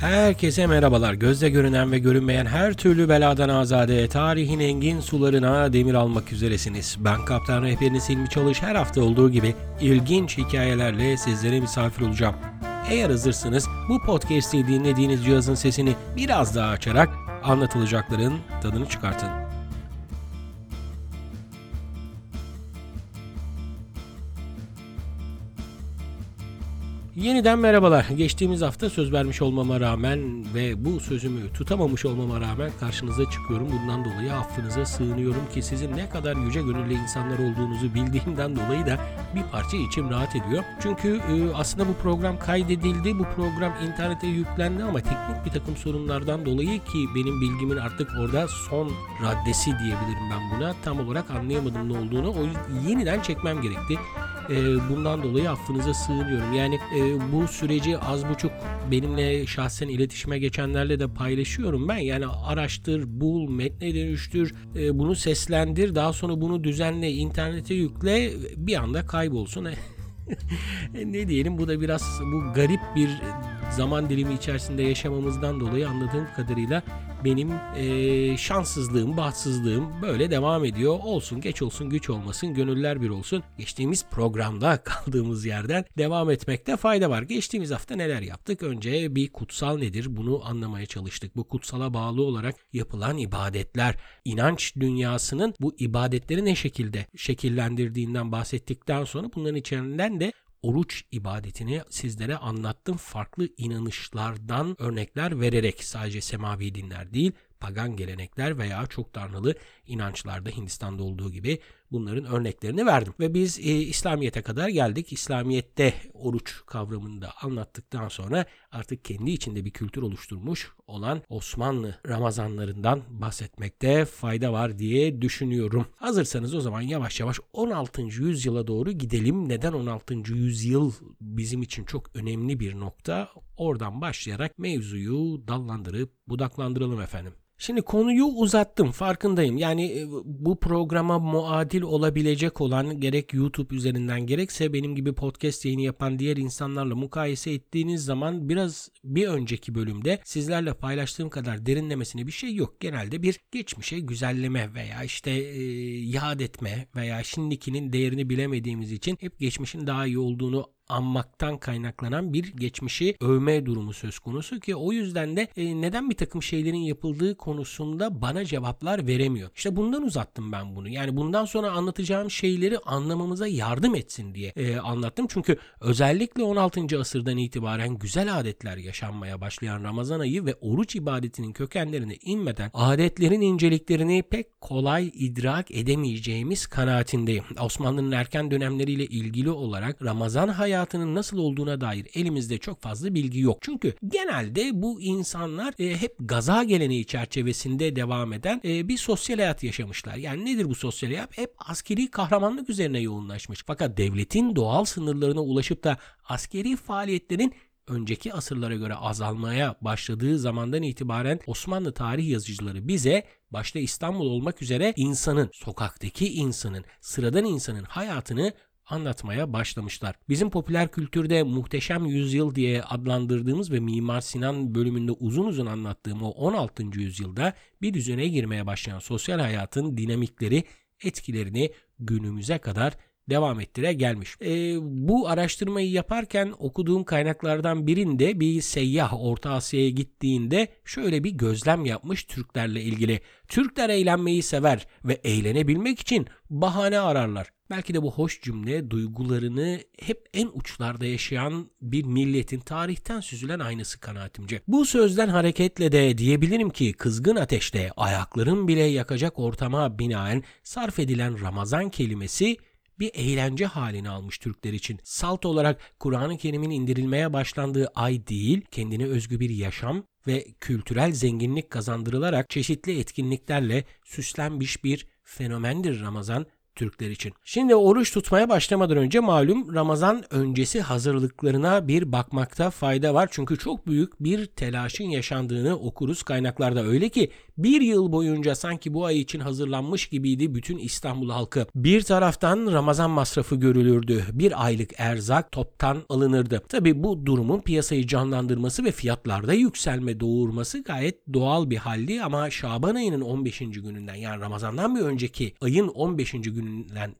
Herkese merhabalar. Gözle görünen ve görünmeyen her türlü beladan azade, tarihin engin sularına demir almak üzeresiniz. Ben Kaptan Rehberiniz Hilmi Çalış her hafta olduğu gibi ilginç hikayelerle sizlere misafir olacağım. Eğer hazırsınız bu podcast'i dinlediğiniz cihazın sesini biraz daha açarak anlatılacakların tadını çıkartın. Yeniden merhabalar. Geçtiğimiz hafta söz vermiş olmama rağmen ve bu sözümü tutamamış olmama rağmen karşınıza çıkıyorum. Bundan dolayı affınıza sığınıyorum ki sizin ne kadar yüce gönüllü insanlar olduğunuzu bildiğimden dolayı da bir parça içim rahat ediyor. Çünkü e, aslında bu program kaydedildi. Bu program internete yüklendi ama teknik bir takım sorunlardan dolayı ki benim bilgimin artık orada son raddesi diyebilirim ben buna. Tam olarak anlayamadım ne olduğunu. O yeniden çekmem gerekti. E, bundan dolayı affınıza sığınıyorum. Yani e, bu süreci az buçuk benimle şahsen iletişime geçenlerle de paylaşıyorum ben. Yani araştır, bul, metne dönüştür, e, bunu seslendir, daha sonra bunu düzenle, internete yükle, bir anda kaybolsun. ne diyelim bu da biraz bu garip bir zaman dilimi içerisinde yaşamamızdan dolayı anladığım kadarıyla benim e, şanssızlığım, bahtsızlığım böyle devam ediyor. Olsun, geç olsun, güç olmasın, gönüller bir olsun. Geçtiğimiz programda kaldığımız yerden devam etmekte fayda var. Geçtiğimiz hafta neler yaptık? Önce bir kutsal nedir? Bunu anlamaya çalıştık. Bu kutsala bağlı olarak yapılan ibadetler, inanç dünyasının bu ibadetleri ne şekilde şekillendirdiğinden bahsettikten sonra bunların içerinden de oruç ibadetini sizlere anlattım. Farklı inanışlardan örnekler vererek sadece semavi dinler değil, pagan gelenekler veya çok tanrılı inançlarda Hindistan'da olduğu gibi bunların örneklerini verdim. Ve biz e, İslamiyet'e kadar geldik. İslamiyet'te oruç kavramını da anlattıktan sonra artık kendi içinde bir kültür oluşturmuş olan Osmanlı Ramazanlarından bahsetmekte fayda var diye düşünüyorum. Hazırsanız o zaman yavaş yavaş 16. yüzyıla doğru gidelim. Neden 16. yüzyıl bizim için çok önemli bir nokta? Oradan başlayarak mevzuyu dallandırıp budaklandıralım efendim. Şimdi konuyu uzattım farkındayım. Yani e, bu programa muadil olabilecek olan gerek YouTube üzerinden gerekse benim gibi podcast yayını yapan diğer insanlarla mukayese ettiğiniz zaman biraz bir önceki bölümde sizlerle paylaştığım kadar derinlemesine bir şey yok. Genelde bir geçmişe güzelleme veya işte e, yad etme veya şimdikinin değerini bilemediğimiz için hep geçmişin daha iyi olduğunu anmaktan kaynaklanan bir geçmişi övme durumu söz konusu ki o yüzden de e, neden bir takım şeylerin yapıldığı konusunda bana cevaplar veremiyor. İşte bundan uzattım ben bunu. Yani bundan sonra anlatacağım şeyleri anlamamıza yardım etsin diye e, anlattım. Çünkü özellikle 16. asırdan itibaren güzel adetler yaşanmaya başlayan Ramazan ayı ve oruç ibadetinin kökenlerine inmeden adetlerin inceliklerini pek kolay idrak edemeyeceğimiz kanaatindeyim. Osmanlı'nın erken dönemleriyle ilgili olarak Ramazan hayatı hayatının nasıl olduğuna dair elimizde çok fazla bilgi yok. Çünkü genelde bu insanlar e, hep gaza geleneği çerçevesinde devam eden e, bir sosyal hayat yaşamışlar. Yani nedir bu sosyal hayat? Hep askeri kahramanlık üzerine yoğunlaşmış. Fakat devletin doğal sınırlarına ulaşıp da askeri faaliyetlerin önceki asırlara göre azalmaya başladığı zamandan itibaren Osmanlı tarih yazıcıları bize başta İstanbul olmak üzere insanın, sokaktaki insanın, sıradan insanın hayatını anlatmaya başlamışlar. Bizim popüler kültürde muhteşem yüzyıl diye adlandırdığımız ve Mimar Sinan bölümünde uzun uzun anlattığım o 16. yüzyılda bir düzene girmeye başlayan sosyal hayatın dinamikleri, etkilerini günümüze kadar devam ettire gelmiş. E, bu araştırmayı yaparken okuduğum kaynaklardan birinde bir seyyah Orta Asya'ya gittiğinde şöyle bir gözlem yapmış Türklerle ilgili. Türkler eğlenmeyi sever ve eğlenebilmek için bahane ararlar. Belki de bu hoş cümle duygularını hep en uçlarda yaşayan bir milletin tarihten süzülen aynısı kanaatimce. Bu sözden hareketle de diyebilirim ki kızgın ateşte ayakların bile yakacak ortama binaen sarf edilen Ramazan kelimesi bir eğlence halini almış Türkler için. Salt olarak Kur'an-ı Kerim'in indirilmeye başlandığı ay değil, kendine özgü bir yaşam ve kültürel zenginlik kazandırılarak çeşitli etkinliklerle süslenmiş bir fenomendir Ramazan Türkler için. Şimdi oruç tutmaya başlamadan önce malum Ramazan öncesi hazırlıklarına bir bakmakta fayda var. Çünkü çok büyük bir telaşın yaşandığını okuruz kaynaklarda. Öyle ki bir yıl boyunca sanki bu ay için hazırlanmış gibiydi bütün İstanbul halkı. Bir taraftan Ramazan masrafı görülürdü. Bir aylık erzak toptan alınırdı. Tabi bu durumun piyasayı canlandırması ve fiyatlarda yükselme doğurması gayet doğal bir haldi ama Şaban ayının 15. gününden yani Ramazan'dan bir önceki ayın 15. gününden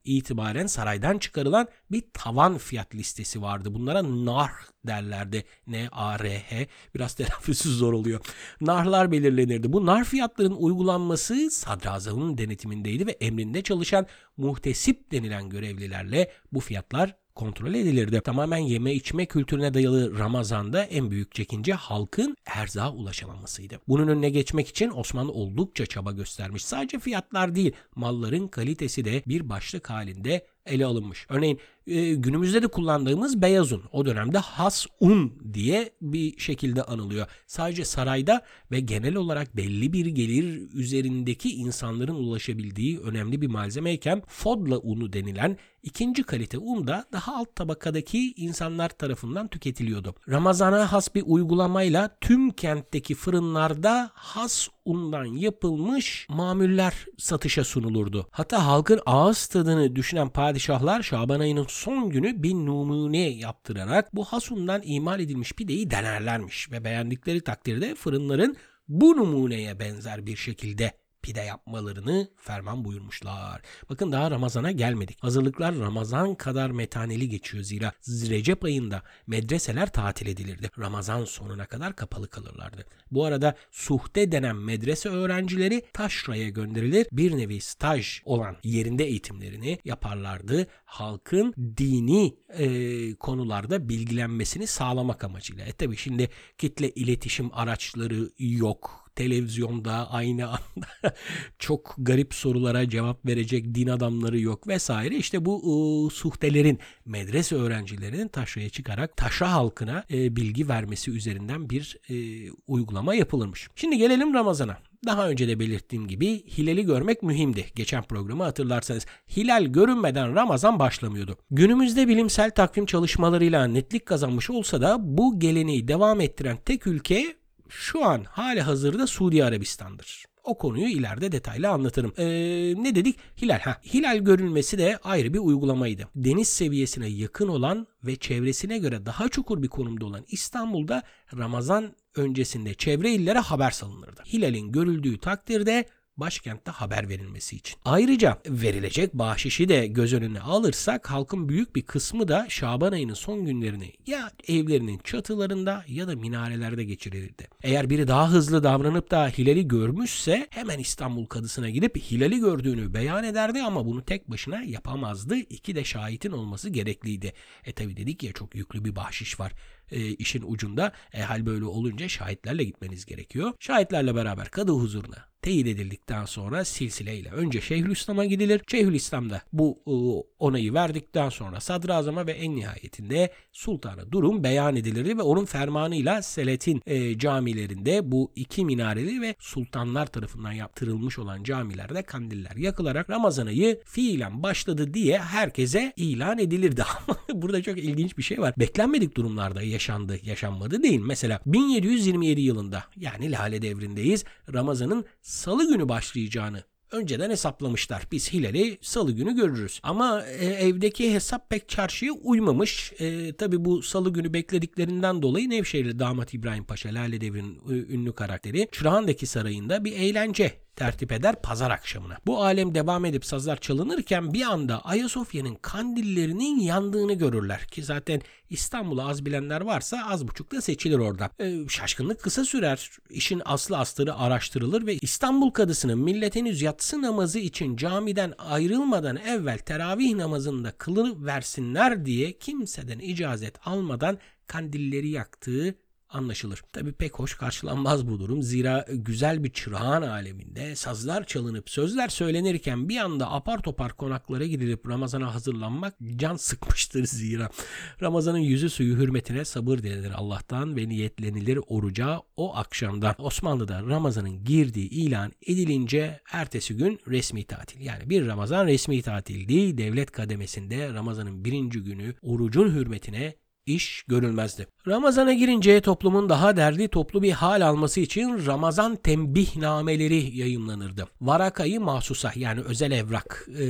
itibaren saraydan çıkarılan bir tavan fiyat listesi vardı. Bunlara nar derlerdi. N-A-R-H. Biraz telaffuzu zor oluyor. Narlar belirlenirdi. Bu nar fiyatların uygulanması sadrazamın denetimindeydi ve emrinde çalışan muhtesip denilen görevlilerle bu fiyatlar kontrol edilirdi. Tamamen yeme içme kültürüne dayalı Ramazan'da en büyük çekince halkın erzağa ulaşamamasıydı. Bunun önüne geçmek için Osmanlı oldukça çaba göstermiş. Sadece fiyatlar değil, malların kalitesi de bir başlık halinde ele alınmış. Örneğin e, günümüzde de kullandığımız beyaz un o dönemde has un diye bir şekilde anılıyor. Sadece sarayda ve genel olarak belli bir gelir üzerindeki insanların ulaşabildiği önemli bir malzemeyken fodla unu denilen ikinci kalite un da daha alt tabakadaki insanlar tarafından tüketiliyordu. Ramazana has bir uygulamayla tüm kentteki fırınlarda has undan yapılmış mamuller satışa sunulurdu. Hatta halkın ağız tadını düşünen padişahlar Şaban ayının son günü bir numune yaptırarak bu has undan imal edilmiş pideyi denerlermiş ve beğendikleri takdirde fırınların bu numuneye benzer bir şekilde pide yapmalarını ferman buyurmuşlar. Bakın daha Ramazan'a gelmedik. Hazırlıklar Ramazan kadar metaneli geçiyor zira Recep ayında medreseler tatil edilirdi. Ramazan sonuna kadar kapalı kalırlardı. Bu arada suhte denen medrese öğrencileri taşraya gönderilir. Bir nevi staj olan yerinde eğitimlerini yaparlardı. Halkın dini e, konularda bilgilenmesini sağlamak amacıyla. E tabi şimdi kitle iletişim araçları yok televizyonda aynı anda çok garip sorulara cevap verecek din adamları yok vesaire. İşte bu e, suhtelerin medrese öğrencilerinin taşraya çıkarak taşra halkına e, bilgi vermesi üzerinden bir e, uygulama yapılırmış. Şimdi gelelim Ramazan'a. Daha önce de belirttiğim gibi hilali görmek mühimdi. Geçen programı hatırlarsanız hilal görünmeden Ramazan başlamıyordu. Günümüzde bilimsel takvim çalışmalarıyla netlik kazanmış olsa da bu geleneği devam ettiren tek ülke şu an hali hazırda Suudi Arabistan'dır. O konuyu ileride detaylı anlatırım. Ee, ne dedik? Hilal. Ha, hilal görülmesi de ayrı bir uygulamaydı. Deniz seviyesine yakın olan ve çevresine göre daha çukur bir konumda olan İstanbul'da Ramazan öncesinde çevre illere haber salınırdı. Hilalin görüldüğü takdirde başkentte haber verilmesi için. Ayrıca verilecek bahşişi de göz önüne alırsak halkın büyük bir kısmı da Şaban ayının son günlerini ya evlerinin çatılarında ya da minarelerde geçirirdi. Eğer biri daha hızlı davranıp da hilali görmüşse hemen İstanbul kadısına gidip hilali gördüğünü beyan ederdi ama bunu tek başına yapamazdı. İki de şahitin olması gerekliydi. E tabi dedik ya çok yüklü bir bahşiş var e, işin ucunda. E, hal böyle olunca şahitlerle gitmeniz gerekiyor. Şahitlerle beraber kadı huzuruna teyit edildikten sonra silsileyle önce Şeyhülislam'a gidilir. Şeyhülislam'da bu e, onayı verdikten sonra sadrazama ve en nihayetinde sultana durum beyan edilirdi ve onun fermanıyla Selet'in e, camilerinde bu iki minareli ve sultanlar tarafından yaptırılmış olan camilerde kandiller yakılarak Ramazan ayı fiilen başladı diye herkese ilan edilirdi. Burada çok ilginç bir şey var. Beklenmedik durumlarda yaşandı, yaşanmadı değil. Mesela 1727 yılında yani Lale devrindeyiz. Ramazan'ın salı günü başlayacağını önceden hesaplamışlar. Biz hilali salı günü görürüz. Ama e, evdeki hesap pek çarşıya uymamış. E, Tabi bu salı günü beklediklerinden dolayı Nevşehirli damat İbrahim Paşa Lale Devri'nin e, ünlü karakteri Çırağan'daki sarayında bir eğlence tertip eder pazar akşamına. Bu alem devam edip sazlar çalınırken bir anda Ayasofya'nın kandillerinin yandığını görürler ki zaten İstanbul'u az bilenler varsa az buçuk da seçilir orada. Ee, şaşkınlık kısa sürer. İşin aslı astarı araştırılır ve İstanbul kadısının millet henüz yatsı namazı için camiden ayrılmadan evvel teravih namazında kılı versinler diye kimseden icazet almadan kandilleri yaktığı anlaşılır. Tabii pek hoş karşılanmaz bu durum. Zira güzel bir çırağan aleminde sazlar çalınıp sözler söylenirken bir anda apar topar konaklara gidilip Ramazan'a hazırlanmak can sıkmıştır zira. Ramazan'ın yüzü suyu hürmetine sabır dilenir Allah'tan ve niyetlenilir oruca o akşamdan. Osmanlı'da Ramazan'ın girdiği ilan edilince ertesi gün resmi tatil. Yani bir Ramazan resmi tatildi. Devlet kademesinde Ramazan'ın birinci günü orucun hürmetine iş görülmezdi. Ramazana girince toplumun daha derli toplu bir hal alması için Ramazan tembihnameleri yayımlanırdı. Varakayı mahsusa yani özel evrak e,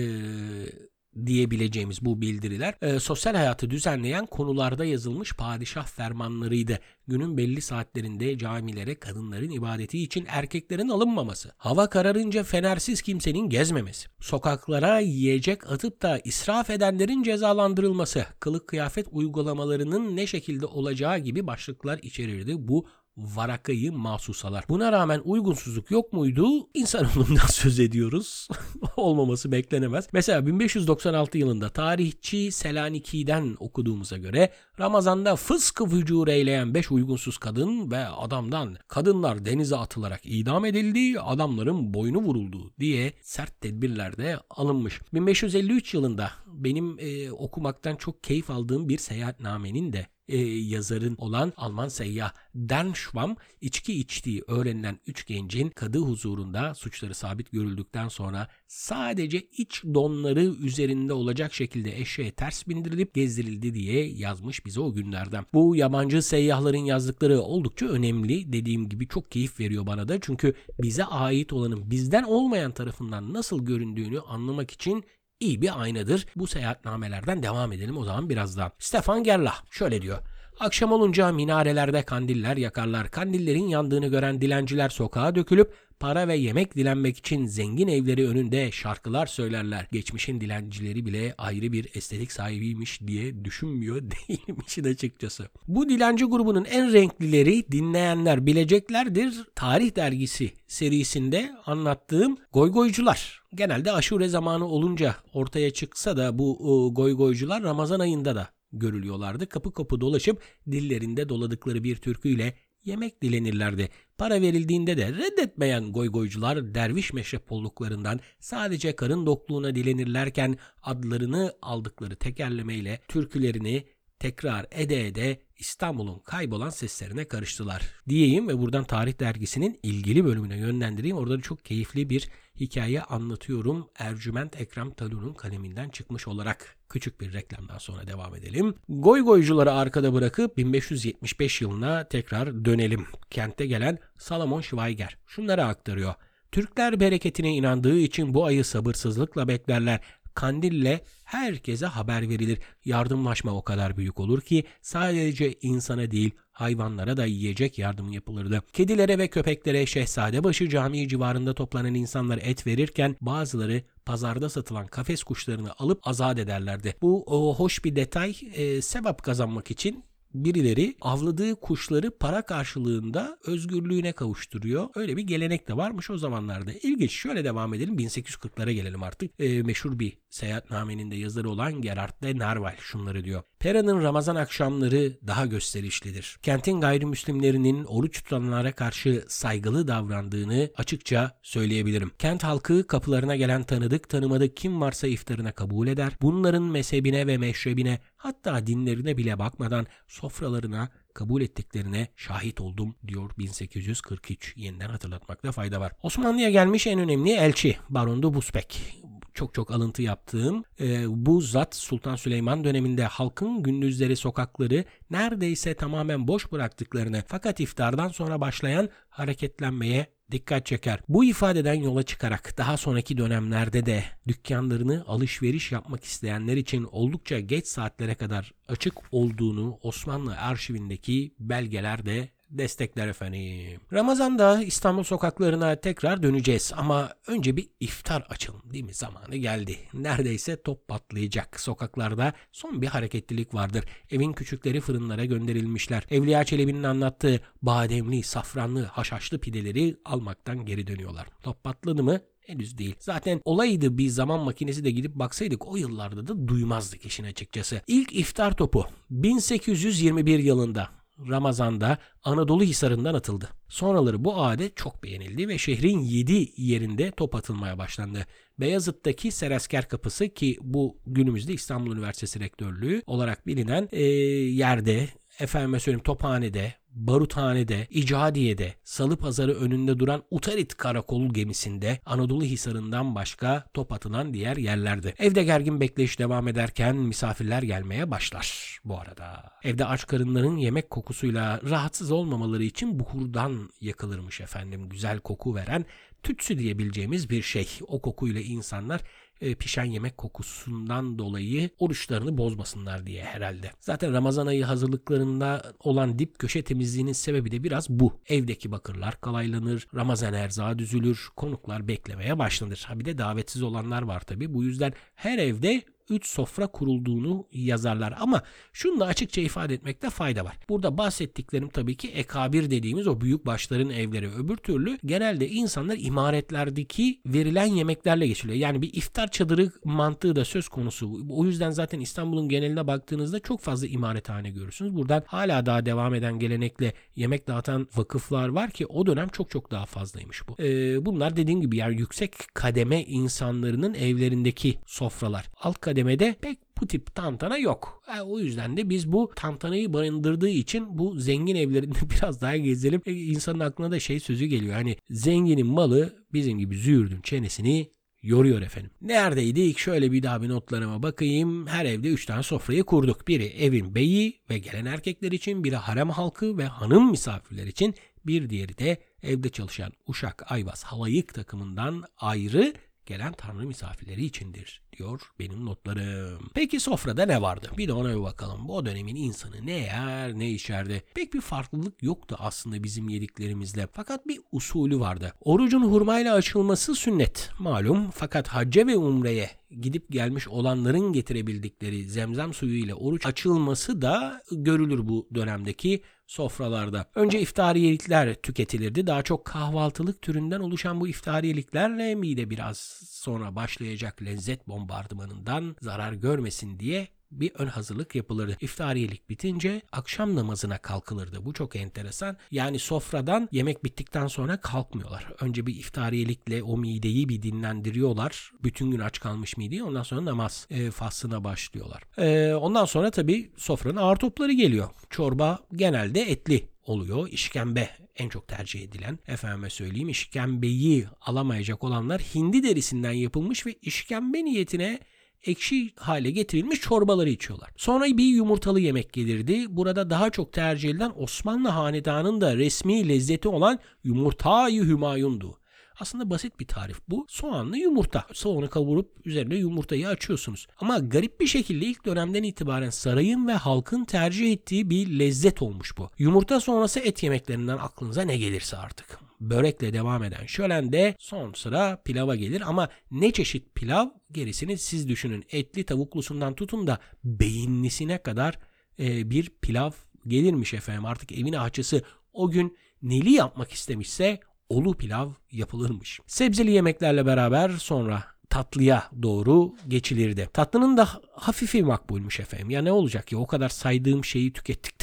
diyebileceğimiz bu bildiriler e, sosyal hayatı düzenleyen konularda yazılmış padişah fermanlarıydı. Günün belli saatlerinde camilere kadınların ibadeti için erkeklerin alınmaması, hava kararınca fenersiz kimsenin gezmemesi, sokaklara yiyecek atıp da israf edenlerin cezalandırılması, kılık kıyafet uygulamalarının ne şekilde olacağı gibi başlıklar içerirdi bu varakayı mahsusalar. Buna rağmen uygunsuzluk yok muydu? İnsanoğlundan söz ediyoruz. Olmaması beklenemez. Mesela 1596 yılında tarihçi Selaniki'den okuduğumuza göre Ramazan'da fıskı vücur eyleyen 5 uygunsuz kadın ve adamdan kadınlar denize atılarak idam edildi, adamların boynu vuruldu diye sert tedbirler de alınmış. 1553 yılında benim e, okumaktan çok keyif aldığım bir seyahatnamenin de e, yazarın olan Alman seyyah Dan Schwamm içki içtiği öğrenilen üç gencin kadı huzurunda suçları sabit görüldükten sonra sadece iç donları üzerinde olacak şekilde eşeğe ters bindirilip gezdirildi diye yazmış bize o günlerden. Bu yabancı seyyahların yazdıkları oldukça önemli. Dediğim gibi çok keyif veriyor bana da. Çünkü bize ait olanın bizden olmayan tarafından nasıl göründüğünü anlamak için iyi bir aynadır. Bu seyahatnamelerden devam edelim o zaman biraz daha. Stefan Gerlach şöyle diyor. Akşam olunca minarelerde kandiller yakarlar. Kandillerin yandığını gören dilenciler sokağa dökülüp para ve yemek dilenmek için zengin evleri önünde şarkılar söylerler. Geçmişin dilencileri bile ayrı bir estetik sahibiymiş diye düşünmüyor değilim işin açıkçası. Bu dilenci grubunun en renklileri dinleyenler bileceklerdir. Tarih dergisi serisinde anlattığım goygoycular. Genelde aşure zamanı olunca ortaya çıksa da bu goygoycular Ramazan ayında da görülüyorlardı. Kapı kapı dolaşıp dillerinde doladıkları bir türküyle yemek dilenirlerdi. Para verildiğinde de reddetmeyen goygoycular derviş meşrep olduklarından sadece karın dokluğuna dilenirlerken adlarını aldıkları tekerlemeyle türkülerini tekrar ede ede İstanbul'un kaybolan seslerine karıştılar diyeyim ve buradan Tarih Dergisi'nin ilgili bölümüne yönlendireyim. Orada çok keyifli bir hikaye anlatıyorum. Ercüment Ekrem Talun'un kaleminden çıkmış olarak küçük bir reklamdan sonra devam edelim. Goy goycuları arkada bırakıp 1575 yılına tekrar dönelim. Kente gelen Salomon Schweiger şunları aktarıyor. Türkler bereketine inandığı için bu ayı sabırsızlıkla beklerler kandille herkese haber verilir. Yardımlaşma o kadar büyük olur ki sadece insana değil hayvanlara da yiyecek yardım yapılırdı. Kedilere ve köpeklere Şehzadebaşı Camii civarında toplanan insanlar et verirken bazıları pazarda satılan kafes kuşlarını alıp azat ederlerdi. Bu o, hoş bir detay e, sevap kazanmak için birileri avladığı kuşları para karşılığında özgürlüğüne kavuşturuyor. Öyle bir gelenek de varmış o zamanlarda. İlginç. Şöyle devam edelim. 1840'lara gelelim artık. E, meşhur bir seyahatnamenin de yazarı olan Gerard de Nerval şunları diyor. Pera'nın Ramazan akşamları daha gösterişlidir. Kentin gayrimüslimlerinin oruç tutanlara karşı saygılı davrandığını açıkça söyleyebilirim. Kent halkı kapılarına gelen tanıdık tanımadık kim varsa iftarına kabul eder. Bunların mezhebine ve meşrebine hatta dinlerine bile bakmadan sofralarına kabul ettiklerine şahit oldum diyor 1843. Yeniden hatırlatmakta fayda var. Osmanlı'ya gelmiş en önemli elçi Baron de Busbek çok çok alıntı yaptığım e, bu zat Sultan Süleyman döneminde halkın gündüzleri sokakları neredeyse tamamen boş bıraktıklarını fakat iftardan sonra başlayan hareketlenmeye dikkat çeker. Bu ifadeden yola çıkarak daha sonraki dönemlerde de dükkanlarını alışveriş yapmak isteyenler için oldukça geç saatlere kadar açık olduğunu Osmanlı arşivindeki belgelerde destekler efendim. Ramazan'da İstanbul sokaklarına tekrar döneceğiz ama önce bir iftar açalım değil mi? Zamanı geldi. Neredeyse top patlayacak. Sokaklarda son bir hareketlilik vardır. Evin küçükleri fırınlara gönderilmişler. Evliya Çelebi'nin anlattığı bademli, safranlı, haşhaşlı pideleri almaktan geri dönüyorlar. Top patladı mı? Henüz değil. Zaten olaydı bir zaman makinesi de gidip baksaydık o yıllarda da duymazdık işin açıkçası. İlk iftar topu 1821 yılında Ramazan'da Anadolu Hisarı'ndan atıldı. Sonraları bu adet çok beğenildi ve şehrin 7 yerinde top atılmaya başlandı. Beyazıt'taki Serasker Kapısı ki bu günümüzde İstanbul Üniversitesi Rektörlüğü olarak bilinen e, yerde efendime söyleyeyim Tophane'de, Baruthane'de, İcadiye'de, Salı Pazarı önünde duran Utarit Karakolu gemisinde Anadolu Hisarı'ndan başka top atılan diğer yerlerde. Evde gergin bekleyiş devam ederken misafirler gelmeye başlar bu arada. Evde aç karınların yemek kokusuyla rahatsız olmamaları için buhurdan yakılırmış efendim. Güzel koku veren tütsü diyebileceğimiz bir şey. O kokuyla insanlar e, pişen yemek kokusundan dolayı oruçlarını bozmasınlar diye herhalde. Zaten Ramazan ayı hazırlıklarında olan dip köşe temizliğinin sebebi de biraz bu. Evdeki bakırlar kalaylanır, Ramazan erzağı düzülür, konuklar beklemeye başlanır. Ha bir de davetsiz olanlar var tabi. Bu yüzden her evde 3 sofra kurulduğunu yazarlar. Ama şunu da açıkça ifade etmekte fayda var. Burada bahsettiklerim tabii ki ekabir dediğimiz o büyük başların evleri. Öbür türlü genelde insanlar imaretlerdeki verilen yemeklerle geçiriyor. Yani bir iftar çadırı mantığı da söz konusu. O yüzden zaten İstanbul'un geneline baktığınızda çok fazla imarethane görürsünüz. Buradan hala daha devam eden gelenekle yemek dağıtan vakıflar var ki o dönem çok çok daha fazlaymış bu. Ee, bunlar dediğim gibi yani yüksek kademe insanlarının evlerindeki sofralar. Alt kademe kademede pek bu tip tantana yok. Yani o yüzden de biz bu tantanayı barındırdığı için bu zengin evlerinde biraz daha gezelim. E, insanın aklına da şey sözü geliyor. Hani zenginin malı bizim gibi züğürdün çenesini yoruyor efendim. Neredeydik? Şöyle bir daha bir notlarıma bakayım. Her evde 3 tane sofrayı kurduk. Biri evin beyi ve gelen erkekler için, biri harem halkı ve hanım misafirler için, bir diğeri de evde çalışan Uşak Ayvaz Halayık takımından ayrı gelen tanrı misafirleri içindir diyor benim notlarım. Peki sofrada ne vardı? Bir de ona bir bakalım. O dönemin insanı ne yer ne içerdi? Pek bir farklılık yoktu aslında bizim yediklerimizle. Fakat bir usulü vardı. Orucun hurmayla açılması sünnet malum. Fakat hacca ve umreye gidip gelmiş olanların getirebildikleri zemzem suyu ile oruç açılması da görülür bu dönemdeki sofralarda. Önce iftariyelikler tüketilirdi. Daha çok kahvaltılık türünden oluşan bu iftariyeliklerle mide biraz sonra başlayacak lezzet bombardımanından zarar görmesin diye bir ön hazırlık yapılırdı. İftariyelik bitince akşam namazına kalkılırdı. Bu çok enteresan. Yani sofradan yemek bittikten sonra kalkmıyorlar. Önce bir iftariyelikle o mideyi bir dinlendiriyorlar. Bütün gün aç kalmış mideyi. Ondan sonra namaz e, faslına başlıyorlar. E, ondan sonra tabii sofranın ağır topları geliyor. Çorba genelde etli oluyor. İşkembe en çok tercih edilen. Efendime söyleyeyim işkembeyi alamayacak olanlar hindi derisinden yapılmış ve işkembe niyetine ekşi hale getirilmiş çorbaları içiyorlar. Sonra bir yumurtalı yemek gelirdi. Burada daha çok tercih edilen Osmanlı hanedanının da resmi lezzeti olan yumurtayı hümayundu. Aslında basit bir tarif bu. Soğanlı yumurta. Soğanı kavurup üzerine yumurtayı açıyorsunuz. Ama garip bir şekilde ilk dönemden itibaren sarayın ve halkın tercih ettiği bir lezzet olmuş bu. Yumurta sonrası et yemeklerinden aklınıza ne gelirse artık börekle devam eden şölende son sıra pilava gelir ama ne çeşit pilav gerisini siz düşünün. Etli tavuklusundan tutun da beyinlisine kadar e, bir pilav gelirmiş efendim. Artık evin ahçısı o gün neli yapmak istemişse olu pilav yapılırmış. Sebzeli yemeklerle beraber sonra tatlıya doğru geçilirdi. Tatlının da hafifi makbulmuş efendim. Ya ne olacak ya o kadar saydığım şeyi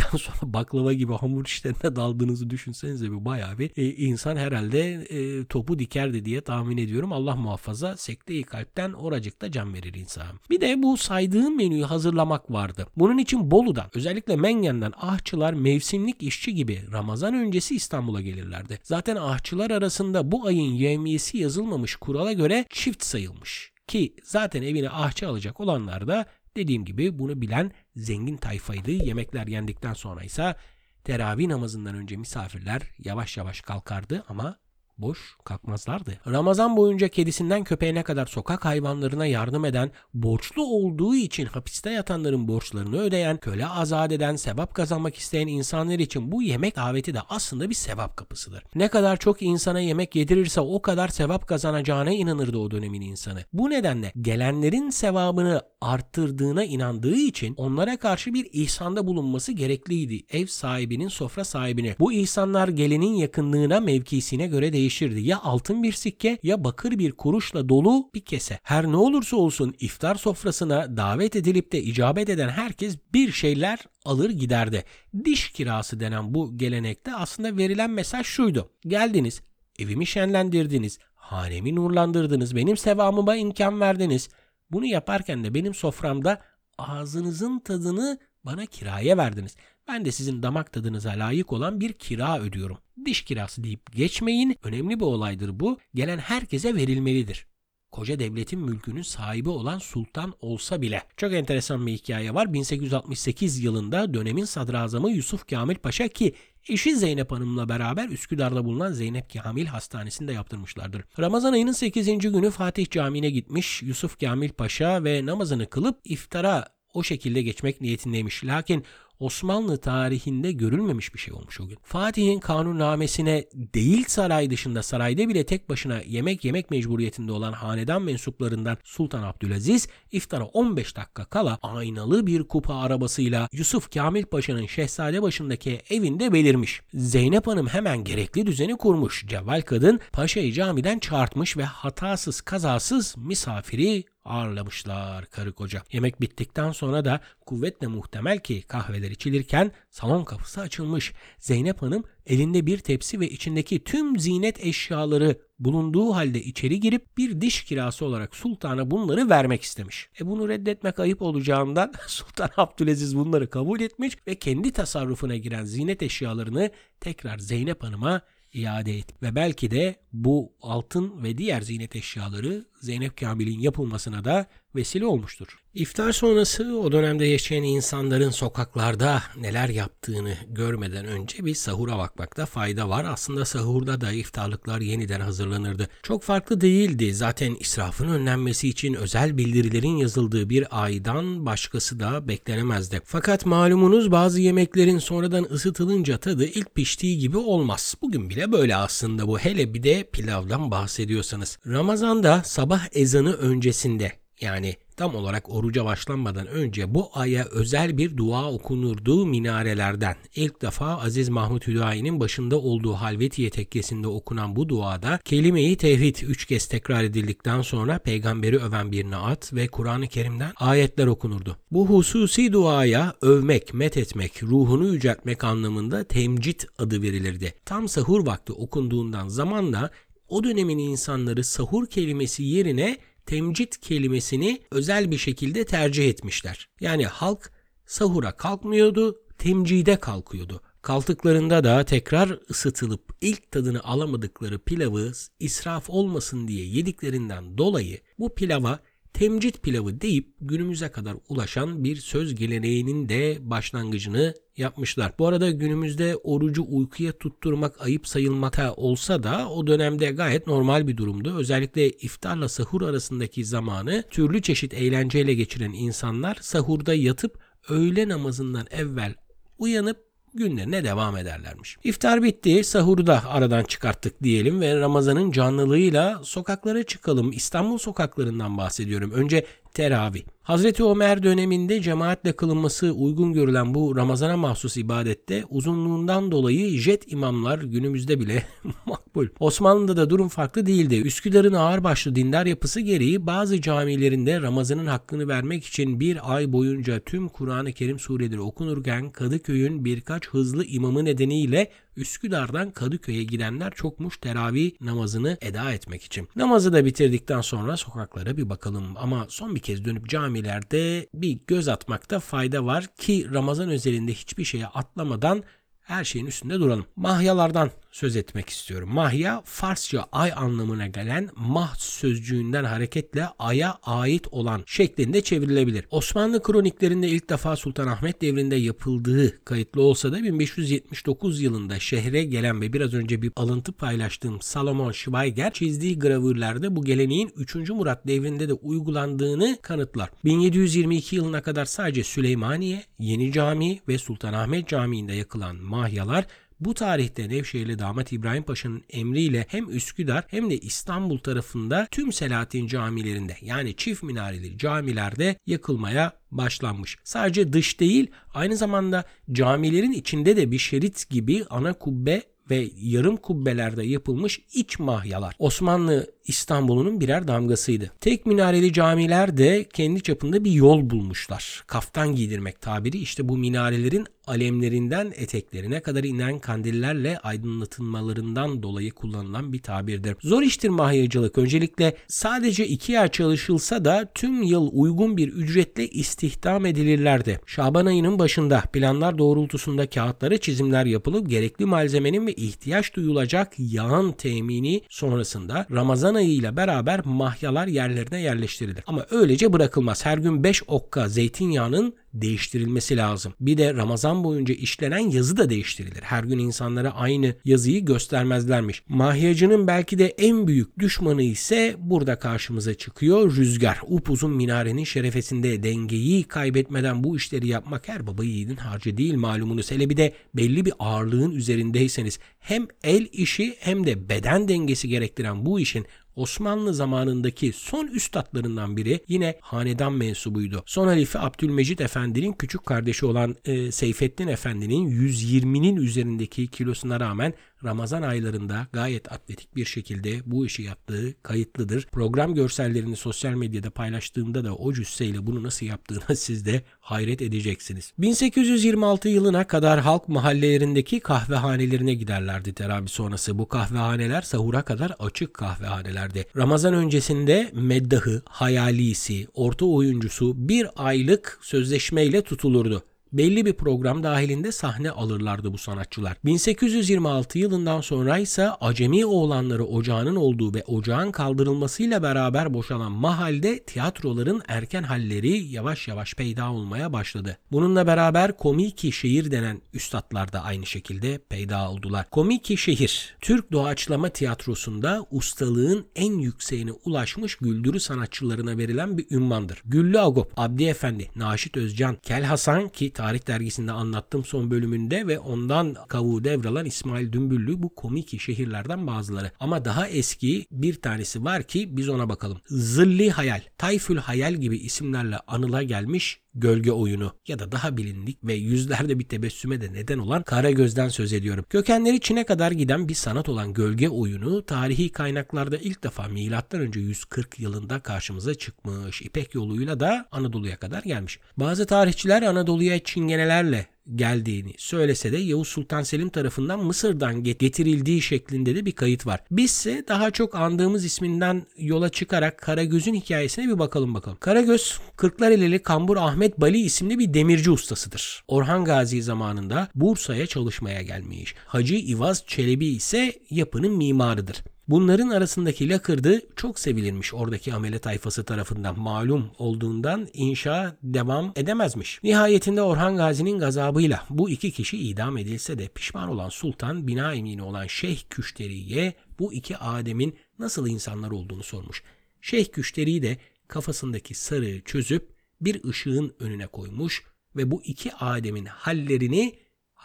tükettikten sonra baklava gibi hamur işlerine daldığınızı düşünsenize bir bayağı bir e, insan herhalde e, topu dikerdi diye tahmin ediyorum. Allah muhafaza sekteyi kalpten oracıkta can verir insan. Bir de bu saydığım menüyü hazırlamak vardı. Bunun için Bolu'dan özellikle Mengen'den ahçılar mevsimlik işçi gibi Ramazan öncesi İstanbul'a gelirlerdi. Zaten ahçılar arasında bu ayın yevmiyesi yazılmamış kurala göre çift sayılmış. Ki zaten evine ahçı alacak olanlar da dediğim gibi bunu bilen zengin tayfaydı. Yemekler yendikten sonra ise teravih namazından önce misafirler yavaş yavaş kalkardı ama boş kalkmazlardı. Ramazan boyunca kedisinden köpeğine kadar sokak hayvanlarına yardım eden, borçlu olduğu için hapiste yatanların borçlarını ödeyen, köle azat eden, sevap kazanmak isteyen insanlar için bu yemek daveti de aslında bir sevap kapısıdır. Ne kadar çok insana yemek yedirirse o kadar sevap kazanacağına inanırdı o dönemin insanı. Bu nedenle gelenlerin sevabını arttırdığına inandığı için onlara karşı bir ihsanda bulunması gerekliydi. Ev sahibinin sofra sahibine. Bu ihsanlar gelenin yakınlığına mevkisine göre değişir değişirdi. Ya altın bir sikke ya bakır bir kuruşla dolu bir kese. Her ne olursa olsun iftar sofrasına davet edilip de icabet eden herkes bir şeyler alır giderdi. Diş kirası denen bu gelenekte aslında verilen mesaj şuydu. Geldiniz, evimi şenlendirdiniz, hanemi nurlandırdınız, benim sevamıma imkan verdiniz. Bunu yaparken de benim soframda ağzınızın tadını bana kiraya verdiniz. Ben de sizin damak tadınıza layık olan bir kira ödüyorum. Diş kirası deyip geçmeyin. Önemli bir olaydır bu. Gelen herkese verilmelidir. Koca devletin mülkünün sahibi olan sultan olsa bile. Çok enteresan bir hikaye var. 1868 yılında dönemin sadrazamı Yusuf Kamil Paşa ki eşi Zeynep Hanım'la beraber Üsküdar'da bulunan Zeynep Kamil Hastanesi'nde yaptırmışlardır. Ramazan ayının 8. günü Fatih Camii'ne gitmiş Yusuf Kamil Paşa ve namazını kılıp iftara o şekilde geçmek niyetindeymiş. Lakin Osmanlı tarihinde görülmemiş bir şey olmuş o gün. Fatih'in kanunnamesine değil saray dışında sarayda bile tek başına yemek yemek mecburiyetinde olan hanedan mensuplarından Sultan Abdülaziz iftara 15 dakika kala aynalı bir kupa arabasıyla Yusuf Kamil Paşa'nın şehzade başındaki evinde belirmiş. Zeynep Hanım hemen gerekli düzeni kurmuş. Cevval kadın paşayı camiden çağırtmış ve hatasız kazasız misafiri ağırlamışlar karı koca. Yemek bittikten sonra da kuvvetle muhtemel ki kahveler içilirken salon kapısı açılmış. Zeynep Hanım elinde bir tepsi ve içindeki tüm zinet eşyaları bulunduğu halde içeri girip bir diş kirası olarak sultana bunları vermek istemiş. E bunu reddetmek ayıp olacağından Sultan Abdülaziz bunları kabul etmiş ve kendi tasarrufuna giren zinet eşyalarını tekrar Zeynep Hanım'a iade et. Ve belki de bu altın ve diğer zinet eşyaları Zeynep Kamil'in yapılmasına da vesile olmuştur. İftar sonrası o dönemde yaşayan insanların sokaklarda neler yaptığını görmeden önce bir sahura bakmakta fayda var. Aslında sahurda da iftarlıklar yeniden hazırlanırdı. Çok farklı değildi. Zaten israfın önlenmesi için özel bildirilerin yazıldığı bir aydan başkası da beklenemezdi. Fakat malumunuz bazı yemeklerin sonradan ısıtılınca tadı ilk piştiği gibi olmaz. Bugün bile böyle aslında bu. Hele bir de pilavdan bahsediyorsanız. Ramazanda sabah ezanı öncesinde yani tam olarak oruca başlanmadan önce bu aya özel bir dua okunurdu minarelerden. İlk defa Aziz Mahmut Hüdayi'nin başında olduğu Halvetiye tekkesinde okunan bu duada kelime-i tevhid üç kez tekrar edildikten sonra peygamberi öven bir naat ve Kur'an-ı Kerim'den ayetler okunurdu. Bu hususi duaya övmek, met etmek, ruhunu yüceltmek anlamında temcit adı verilirdi. Tam sahur vakti okunduğundan zamanla o dönemin insanları sahur kelimesi yerine temcit kelimesini özel bir şekilde tercih etmişler. Yani halk sahura kalkmıyordu, temcide kalkıyordu. Kalktıklarında da tekrar ısıtılıp ilk tadını alamadıkları pilavı israf olmasın diye yediklerinden dolayı bu pilava temcit pilavı deyip günümüze kadar ulaşan bir söz geleneğinin de başlangıcını yapmışlar. Bu arada günümüzde orucu uykuya tutturmak ayıp sayılmakta olsa da o dönemde gayet normal bir durumdu. Özellikle iftarla sahur arasındaki zamanı türlü çeşit eğlenceyle geçiren insanlar sahurda yatıp öğle namazından evvel uyanıp günlerine devam ederlermiş. İftar bitti, sahuru da aradan çıkarttık diyelim ve Ramazan'ın canlılığıyla sokaklara çıkalım. İstanbul sokaklarından bahsediyorum. Önce teravih. Hazreti Ömer döneminde cemaatle kılınması uygun görülen bu Ramazan'a mahsus ibadette uzunluğundan dolayı jet imamlar günümüzde bile makbul. Osmanlı'da da durum farklı değildi. Üsküdar'ın ağırbaşlı dindar yapısı gereği bazı camilerinde Ramazan'ın hakkını vermek için bir ay boyunca tüm Kur'an-ı Kerim sureleri okunurken Kadıköy'ün birkaç hızlı imamı nedeniyle Üsküdar'dan Kadıköy'e gidenler çokmuş teravih namazını eda etmek için. Namazı da bitirdikten sonra sokaklara bir bakalım ama son bir kez dönüp camilerde bir göz atmakta fayda var ki Ramazan özelinde hiçbir şeye atlamadan her şeyin üstünde duralım. Mahyalardan söz etmek istiyorum. Mahya Farsça ay anlamına gelen mah sözcüğünden hareketle aya ait olan şeklinde çevrilebilir. Osmanlı kroniklerinde ilk defa Sultanahmet devrinde yapıldığı kayıtlı olsa da 1579 yılında şehre gelen ve biraz önce bir alıntı paylaştığım Salomon Schweiger çizdiği gravürlerde bu geleneğin 3. Murat devrinde de uygulandığını kanıtlar. 1722 yılına kadar sadece Süleymaniye, Yeni Cami ve Sultanahmet Camii'nde yakılan mahyalar bu tarihte Nevşehirli damat İbrahim Paşa'nın emriyle hem Üsküdar hem de İstanbul tarafında tüm Selahattin camilerinde yani çift minareli camilerde yakılmaya başlanmış. Sadece dış değil aynı zamanda camilerin içinde de bir şerit gibi ana kubbe ve yarım kubbelerde yapılmış iç mahyalar. Osmanlı İstanbul'un birer damgasıydı. Tek minareli camiler de kendi çapında bir yol bulmuşlar. Kaftan giydirmek tabiri işte bu minarelerin alemlerinden eteklerine kadar inen kandillerle aydınlatılmalarından dolayı kullanılan bir tabirdir. Zor iştir mahyacılık. Öncelikle sadece iki ay çalışılsa da tüm yıl uygun bir ücretle istihdam edilirlerdi. Şaban ayının başında planlar doğrultusunda kağıtlara çizimler yapılıp gerekli malzemenin ve ihtiyaç duyulacak yağın temini sonrasında Ramazan ayı ile beraber mahyalar yerlerine yerleştirilir. Ama öylece bırakılmaz. Her gün 5 okka zeytinyağının değiştirilmesi lazım. Bir de Ramazan boyunca işlenen yazı da değiştirilir. Her gün insanlara aynı yazıyı göstermezlermiş. Mahyacının belki de en büyük düşmanı ise burada karşımıza çıkıyor rüzgar. Upuzun minarenin şerefesinde dengeyi kaybetmeden bu işleri yapmak her baba yiğidin harcı değil malumunuz. Hele bir de belli bir ağırlığın üzerindeyseniz hem el işi hem de beden dengesi gerektiren bu işin Osmanlı zamanındaki son üstadlarından biri yine hanedan mensubuydu. Son halife Abdülmecit Efendi'nin küçük kardeşi olan e, Seyfettin Efendi'nin 120'nin üzerindeki kilosuna rağmen Ramazan aylarında gayet atletik bir şekilde bu işi yaptığı kayıtlıdır. Program görsellerini sosyal medyada paylaştığımda da o cüsseyle bunu nasıl yaptığına siz de hayret edeceksiniz. 1826 yılına kadar halk mahallelerindeki kahvehanelerine giderlerdi teravih sonrası. Bu kahvehaneler sahura kadar açık kahvehanelerdi. Ramazan öncesinde meddahı, hayalisi, orta oyuncusu bir aylık sözleşmeyle tutulurdu belli bir program dahilinde sahne alırlardı bu sanatçılar. 1826 yılından sonra ise Acemi Oğlanları Ocağı'nın olduğu ve ocağın kaldırılmasıyla beraber boşalan mahalde tiyatroların erken halleri yavaş yavaş peyda olmaya başladı. Bununla beraber Komiki Şehir denen üstadlar da aynı şekilde peyda oldular. Komiki Şehir, Türk doğaçlama tiyatrosunda ustalığın en yükseğine ulaşmış güldürü sanatçılarına verilen bir ünvandır. Güllü Agop, Abdi Efendi, Naşit Özcan, Kel Hasan ki Tarih Dergisi'nde anlattım son bölümünde ve ondan kavuğu devralan İsmail Dümbüllü bu komik şehirlerden bazıları. Ama daha eski bir tanesi var ki biz ona bakalım. Zilli Hayal, Tayfül Hayal gibi isimlerle anıla gelmiş gölge oyunu ya da daha bilindik ve yüzlerde bir tebessüme de neden olan Kara Göz'den söz ediyorum. Kökenleri Çin'e kadar giden bir sanat olan gölge oyunu tarihi kaynaklarda ilk defa M.Ö. 140 yılında karşımıza çıkmış. İpek yoluyla da Anadolu'ya kadar gelmiş. Bazı tarihçiler Anadolu'ya çingenelerle geldiğini söylese de Yavuz Sultan Selim tarafından Mısır'dan getirildiği şeklinde de bir kayıt var. Bizse daha çok andığımız isminden yola çıkarak Karagöz'ün hikayesine bir bakalım bakalım. Karagöz, Kırklarelili Kambur Ahmet Bali isimli bir demirci ustasıdır. Orhan Gazi zamanında Bursa'ya çalışmaya gelmiş. Hacı İvaz Çelebi ise yapının mimarıdır. Bunların arasındaki lakırdı çok sevilirmiş oradaki amele tayfası tarafından malum olduğundan inşa devam edemezmiş. Nihayetinde Orhan Gazi'nin gazabıyla bu iki kişi idam edilse de pişman olan sultan bina emini olan Şeyh Küşteri'ye bu iki Adem'in nasıl insanlar olduğunu sormuş. Şeyh Küşteri de kafasındaki sarığı çözüp bir ışığın önüne koymuş ve bu iki Adem'in hallerini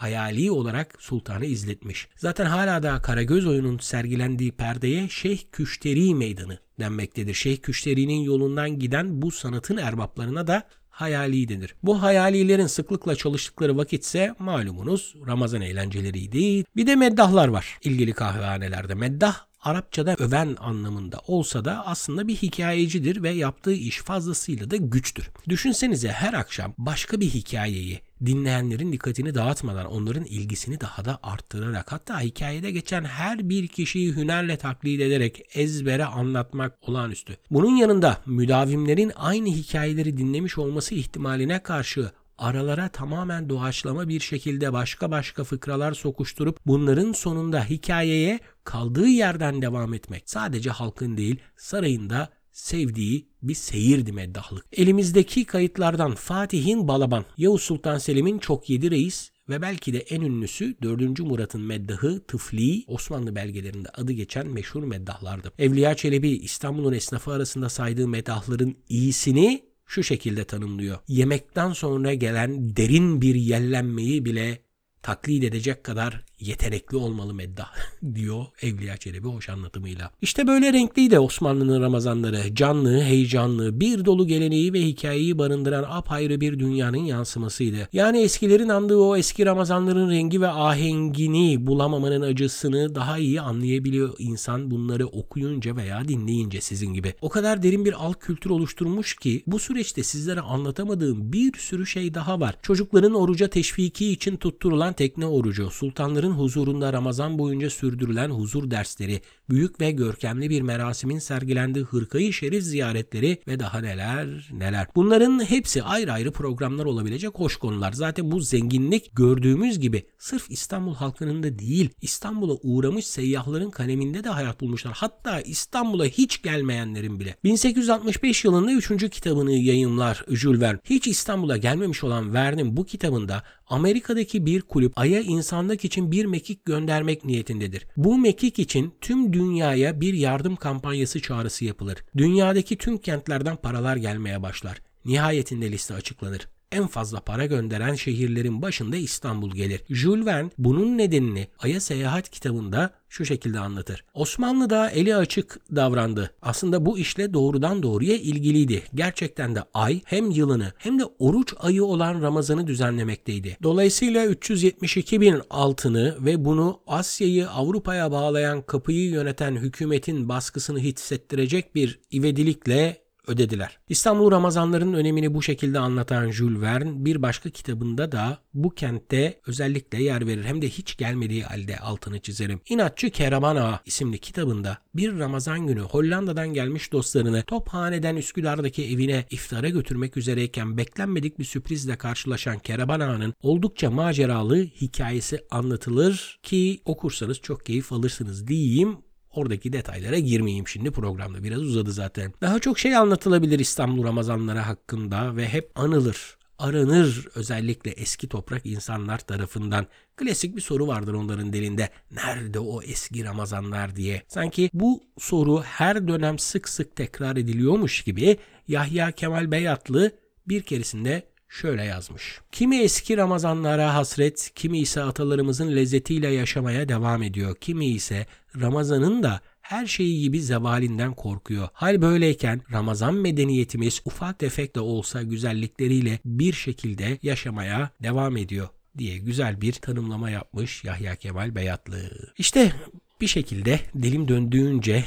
hayali olarak sultanı izletmiş. Zaten hala da Karagöz oyunun sergilendiği perdeye Şeyh Küşteri Meydanı denmektedir. Şeyh Küşteri'nin yolundan giden bu sanatın erbaplarına da hayali denir. Bu hayalilerin sıklıkla çalıştıkları vakitse malumunuz Ramazan eğlenceleriydi. Bir de meddahlar var ilgili kahvehanelerde. Meddah Arapçada öven anlamında olsa da aslında bir hikayecidir ve yaptığı iş fazlasıyla da güçtür. Düşünsenize her akşam başka bir hikayeyi dinleyenlerin dikkatini dağıtmadan onların ilgisini daha da arttırarak hatta hikayede geçen her bir kişiyi hünerle taklit ederek ezbere anlatmak olağanüstü. Bunun yanında müdavimlerin aynı hikayeleri dinlemiş olması ihtimaline karşı aralara tamamen doğaçlama bir şekilde başka başka fıkralar sokuşturup bunların sonunda hikayeye kaldığı yerden devam etmek sadece halkın değil sarayında sevdiği bir seyirdi meddahlık. Elimizdeki kayıtlardan Fatih'in Balaban, Yavuz Sultan Selim'in Çok Yedi Reis ve belki de en ünlüsü 4. Murat'ın meddahı Tıfli Osmanlı belgelerinde adı geçen meşhur meddahlardı. Evliya Çelebi İstanbul'un esnafı arasında saydığı meddahların iyisini şu şekilde tanımlıyor. Yemekten sonra gelen derin bir yellenmeyi bile taklit edecek kadar yetenekli olmalı meddah diyor Evliya Çelebi hoş anlatımıyla. İşte böyle renkliydi Osmanlı'nın Ramazanları. Canlı, heyecanlı, bir dolu geleneği ve hikayeyi barındıran apayrı bir dünyanın yansımasıydı. Yani eskilerin andığı o eski Ramazanların rengi ve ahengini bulamamanın acısını daha iyi anlayabiliyor insan bunları okuyunca veya dinleyince sizin gibi. O kadar derin bir alt kültür oluşturmuş ki bu süreçte sizlere anlatamadığım bir sürü şey daha var. Çocukların oruca teşviki için tutturulan tekne orucu, sultanların huzurunda Ramazan boyunca sürdürülen huzur dersleri, büyük ve görkemli bir merasimin sergilendiği hırkayı şerif ziyaretleri ve daha neler neler. Bunların hepsi ayrı ayrı programlar olabilecek hoş konular. Zaten bu zenginlik gördüğümüz gibi sırf İstanbul halkının da değil, İstanbul'a uğramış seyyahların kaleminde de hayat bulmuşlar. Hatta İstanbul'a hiç gelmeyenlerin bile. 1865 yılında 3. kitabını yayınlar Jules Verne. Hiç İstanbul'a gelmemiş olan Verne'in bu kitabında Amerika'daki bir kulüp Ay'a insanlık için bir mekik göndermek niyetindedir. Bu mekik için tüm dünyaya bir yardım kampanyası çağrısı yapılır. Dünyadaki tüm kentlerden paralar gelmeye başlar. Nihayetinde liste açıklanır en fazla para gönderen şehirlerin başında İstanbul gelir. Jules Verne bunun nedenini Ay'a Seyahat kitabında şu şekilde anlatır. Osmanlı da eli açık davrandı. Aslında bu işle doğrudan doğruya ilgiliydi. Gerçekten de ay hem yılını hem de oruç ayı olan Ramazan'ı düzenlemekteydi. Dolayısıyla 372 bin altını ve bunu Asya'yı Avrupa'ya bağlayan kapıyı yöneten hükümetin baskısını hissettirecek bir ivedilikle ödediler. İstanbul Ramazanlarının önemini bu şekilde anlatan Jules Verne bir başka kitabında da bu kentte özellikle yer verir. Hem de hiç gelmediği halde altını çizerim. İnatçı Keraman Ağa isimli kitabında bir Ramazan günü Hollanda'dan gelmiş dostlarını Tophane'den Üsküdar'daki evine iftara götürmek üzereyken beklenmedik bir sürprizle karşılaşan Keraman Ağa'nın oldukça maceralı hikayesi anlatılır ki okursanız çok keyif alırsınız diyeyim. Oradaki detaylara girmeyeyim şimdi programda biraz uzadı zaten. Daha çok şey anlatılabilir İstanbul Ramazanları hakkında ve hep anılır aranır özellikle eski toprak insanlar tarafından. Klasik bir soru vardır onların dilinde. Nerede o eski Ramazanlar diye. Sanki bu soru her dönem sık sık tekrar ediliyormuş gibi Yahya Kemal Beyatlı bir keresinde şöyle yazmış. Kimi eski Ramazanlara hasret, kimi ise atalarımızın lezzetiyle yaşamaya devam ediyor. Kimi ise Ramazan'ın da her şeyi gibi zevalinden korkuyor. Hal böyleyken Ramazan medeniyetimiz ufak tefek de olsa güzellikleriyle bir şekilde yaşamaya devam ediyor diye güzel bir tanımlama yapmış Yahya Kemal Beyatlı. İşte bir şekilde dilim döndüğünce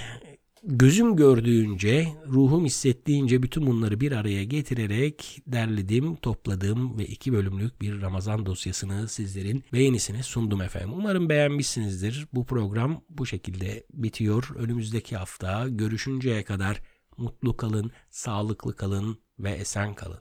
gözüm gördüğünce, ruhum hissettiğince bütün bunları bir araya getirerek derledim, topladım ve iki bölümlük bir Ramazan dosyasını sizlerin beğenisine sundum efendim. Umarım beğenmişsinizdir. Bu program bu şekilde bitiyor. Önümüzdeki hafta görüşünceye kadar mutlu kalın, sağlıklı kalın ve esen kalın.